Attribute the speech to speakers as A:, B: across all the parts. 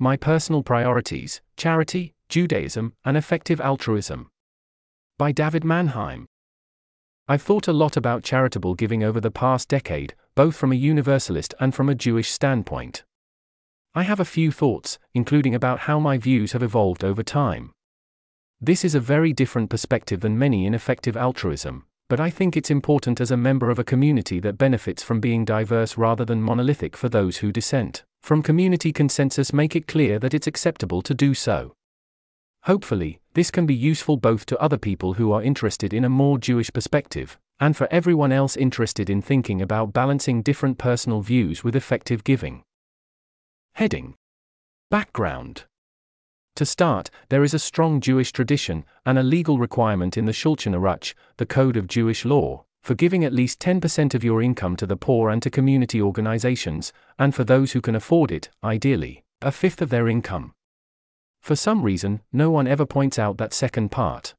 A: My Personal Priorities Charity, Judaism, and Effective Altruism. By David Manheim. I've thought a lot about charitable giving over the past decade, both from a universalist and from a Jewish standpoint. I have a few thoughts, including about how my views have evolved over time. This is a very different perspective than many in effective altruism, but I think it's important as a member of a community that benefits from being diverse rather than monolithic for those who dissent. From community consensus, make it clear that it's acceptable to do so. Hopefully, this can be useful both to other people who are interested in a more Jewish perspective, and for everyone else interested in thinking about balancing different personal views with effective giving. Heading Background To start, there is a strong Jewish tradition and a legal requirement in the Shulchan Aruch, the Code of Jewish Law, for giving at least 10% of your income to the poor and to community organizations, and for those who can afford it, ideally, a fifth of their income. For some reason, no one ever points out that second part.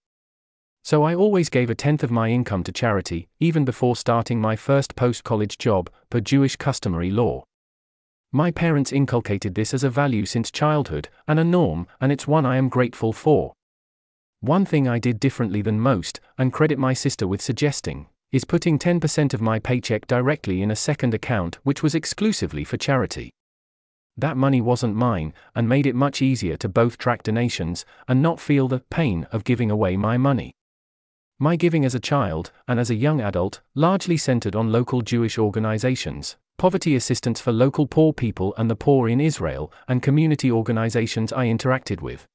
A: So I always gave a tenth of my income to charity, even before starting my first post college job, per Jewish customary law. My parents inculcated this as a value since childhood, and a norm, and it's one I am grateful for. One thing I did differently than most, and credit my sister with suggesting, is putting 10% of my paycheck directly in a second account which was exclusively for charity. That money wasn't mine, and made it much easier to both track donations and not feel the pain of giving away my money. My giving as a child, and as a young adult, largely centered on local Jewish organizations, poverty assistance for local poor people and the poor in Israel, and community organizations I interacted with.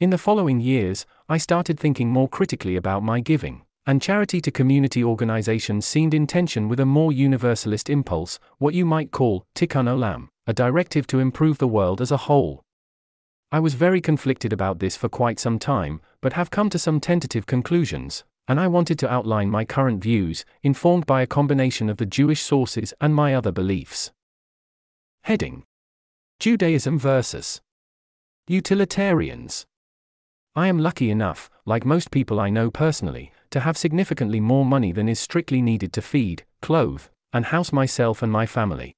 A: In the following years, I started thinking more critically about my giving, and charity to community organizations seemed in tension with a more universalist impulse, what you might call tikkun olam a directive to improve the world as a whole. I was very conflicted about this for quite some time, but have come to some tentative conclusions, and I wanted to outline my current views, informed by a combination of the Jewish sources and my other beliefs. Heading Judaism versus Utilitarians. I am lucky enough, like most people I know personally, to have significantly more money than is strictly needed to feed, clothe, and house myself and my family.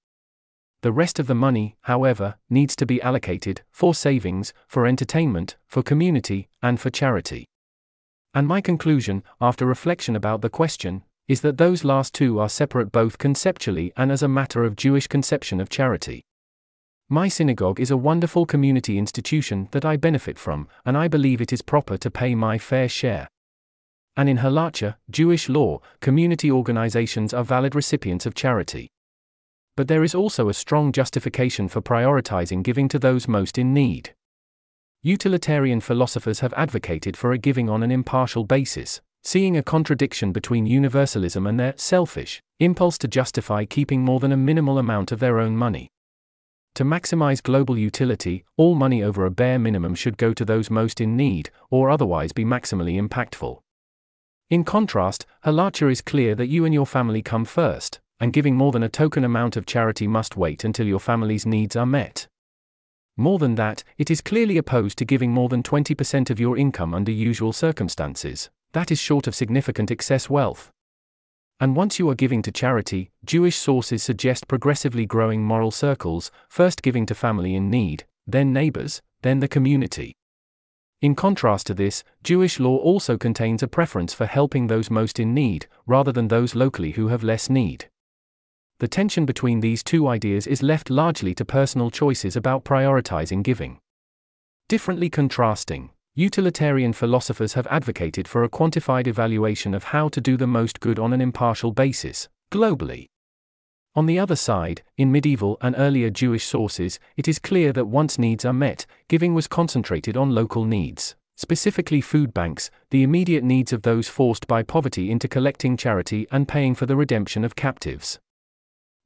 A: The rest of the money, however, needs to be allocated for savings, for entertainment, for community, and for charity. And my conclusion, after reflection about the question, is that those last two are separate both conceptually and as a matter of Jewish conception of charity. My synagogue is a wonderful community institution that I benefit from, and I believe it is proper to pay my fair share. And in Halacha, Jewish law, community organizations are valid recipients of charity but there is also a strong justification for prioritizing giving to those most in need. Utilitarian philosophers have advocated for a giving on an impartial basis, seeing a contradiction between universalism and their selfish impulse to justify keeping more than a minimal amount of their own money. To maximize global utility, all money over a bare minimum should go to those most in need, or otherwise be maximally impactful. In contrast, Halacha is clear that you and your family come first, and giving more than a token amount of charity must wait until your family's needs are met. More than that, it is clearly opposed to giving more than 20% of your income under usual circumstances, that is short of significant excess wealth. And once you are giving to charity, Jewish sources suggest progressively growing moral circles, first giving to family in need, then neighbors, then the community. In contrast to this, Jewish law also contains a preference for helping those most in need, rather than those locally who have less need the tension between these two ideas is left largely to personal choices about prioritizing giving. Differently contrasting, utilitarian philosophers have advocated for a quantified evaluation of how to do the most good on an impartial basis, globally. On the other side, in medieval and earlier Jewish sources, it is clear that once needs are met, giving was concentrated on local needs, specifically food banks, the immediate needs of those forced by poverty into collecting charity and paying for the redemption of captives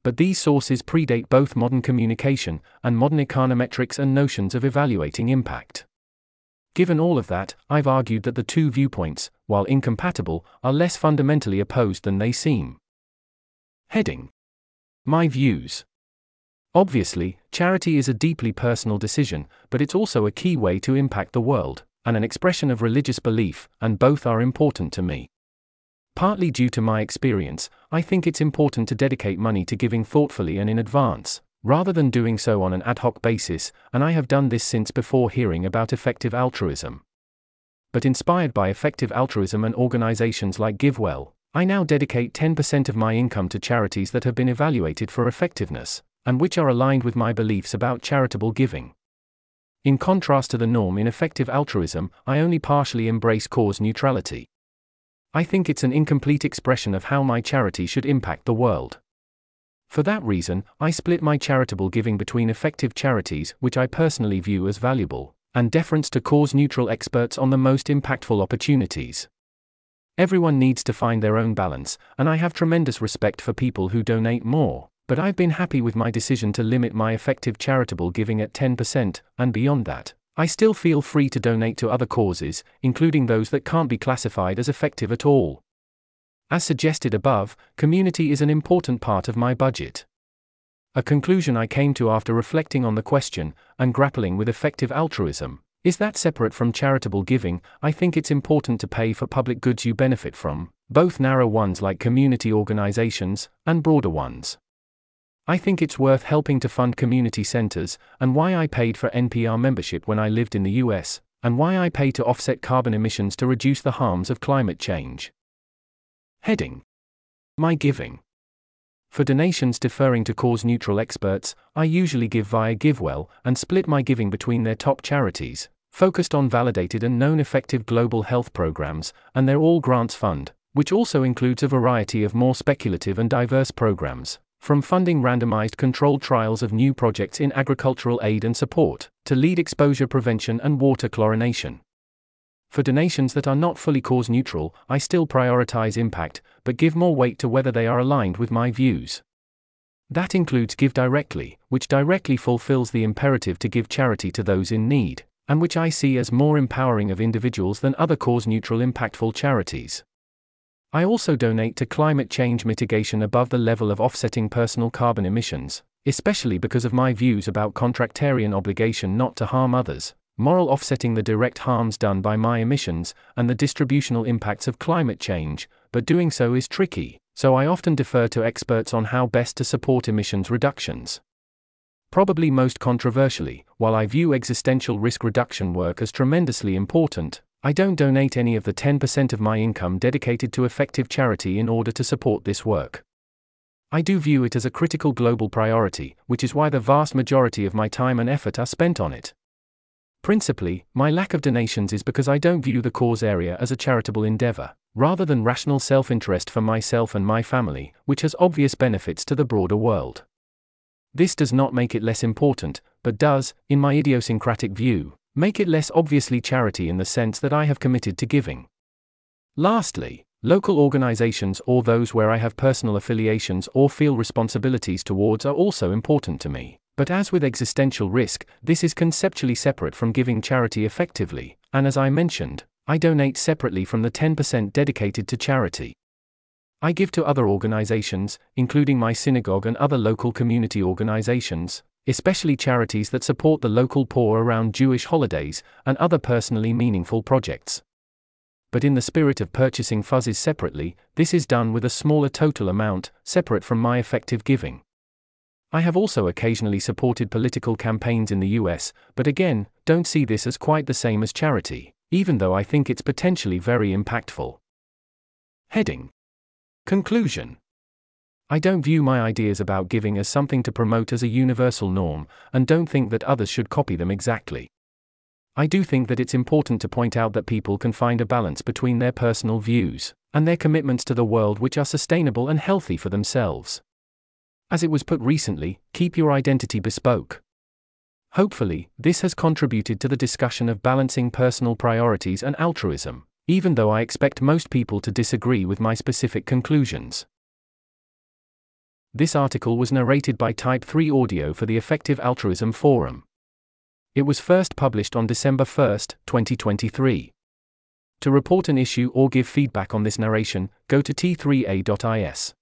A: but these sources predate both modern communication and modern econometrics and notions of evaluating impact. Given all of that, I've argued that the two viewpoints, while incompatible, are less fundamentally opposed than they seem. Heading My views. Obviously, charity is a deeply personal decision, but it's also a key way to impact the world, and an expression of religious belief, and both are important to me. Partly due to my experience, I think it's important to dedicate money to giving thoughtfully and in advance, rather than doing so on an ad hoc basis, and I have done this since before hearing about effective altruism. But inspired by effective altruism and organizations like GiveWell, I now dedicate 10% of my income to charities that have been evaluated for effectiveness, and which are aligned with my beliefs about charitable giving. In contrast to the norm in effective altruism, I only partially embrace cause neutrality. I think it's an incomplete expression of how my charity should impact the world. For that reason, I split my charitable giving between effective charities, which I personally view as valuable, and deference to cause neutral experts on the most impactful opportunities. Everyone needs to find their own balance, and I have tremendous respect for people who donate more, but I've been happy with my decision to limit my effective charitable giving at 10%, and beyond that, I still feel free to donate to other causes, including those that can't be classified as effective at all. As suggested above, community is an important part of my budget. A conclusion I came to after reflecting on the question and grappling with effective altruism is that separate from charitable giving, I think it's important to pay for public goods you benefit from, both narrow ones like community organizations, and broader ones. I think it's worth helping to fund community centers, and why I paid for NPR membership when I lived in the US, and why I pay to offset carbon emissions to reduce the harms of climate change. Heading My giving. For donations deferring to cause neutral experts, I usually give via GiveWell and split my giving between their top charities, focused on validated and known effective global health programs, and their All Grants Fund, which also includes a variety of more speculative and diverse programs, from funding randomized controlled trials of new projects in agricultural aid and support, to lead exposure prevention and water chlorination. For donations that are not fully cause neutral, I still prioritize impact, but give more weight to whether they are aligned with my views. That includes GiveDirectly, which directly fulfills the imperative to give charity to those in need, and which I see as more empowering of individuals than other cause neutral impactful charities. I also donate to climate change mitigation above the level of offsetting personal carbon emissions, especially because of my views about contractarian obligation not to harm others, moral offsetting the direct harms done by my emissions, and the distributional impacts of climate change, but doing so is tricky, so I often defer to experts on how best to support emissions reductions. Probably most controversially, while I view existential risk reduction work as tremendously important, I don't donate any of the 10% of my income dedicated to effective charity in order to support this work. I do view it as a critical global priority, which is why the vast majority of my time and effort are spent on it. Principally, my lack of donations is because I don't view the cause area as a charitable endeavor, rather than rational self interest for myself and my family, which has obvious benefits to the broader world. This does not make it less important, but does, in my idiosyncratic view, make it less obviously charity in the sense that I have committed to giving. Lastly, local organizations or those where I have personal affiliations or feel responsibilities towards are also important to me. But as with existential risk, this is conceptually separate from giving charity effectively, and as I mentioned, I donate separately from the 10% dedicated to charity. I give to other organizations, including my synagogue and other local community organizations, especially charities that support the local poor around Jewish holidays, and other personally meaningful projects. But in the spirit of purchasing fuzzies separately, this is done with a smaller total amount, separate from my effective giving. I have also occasionally supported political campaigns in the US, but again, don't see this as quite the same as charity, even though I think it's potentially very impactful. Heading Conclusion I don't view my ideas about giving as something to promote as a universal norm, and don't think that others should copy them exactly. I do think that it's important to point out that people can find a balance between their personal views and their commitments to the world which are sustainable and healthy for themselves. As it was put recently, keep your identity bespoke. Hopefully, this has contributed to the discussion of balancing personal priorities and altruism, even though I expect most people to disagree with my specific conclusions. This article was narrated by Type 3 Audio for the Effective Altruism Forum. It was first published on December 1, 2023. To report an issue or give feedback on this narration, go to t3a.is.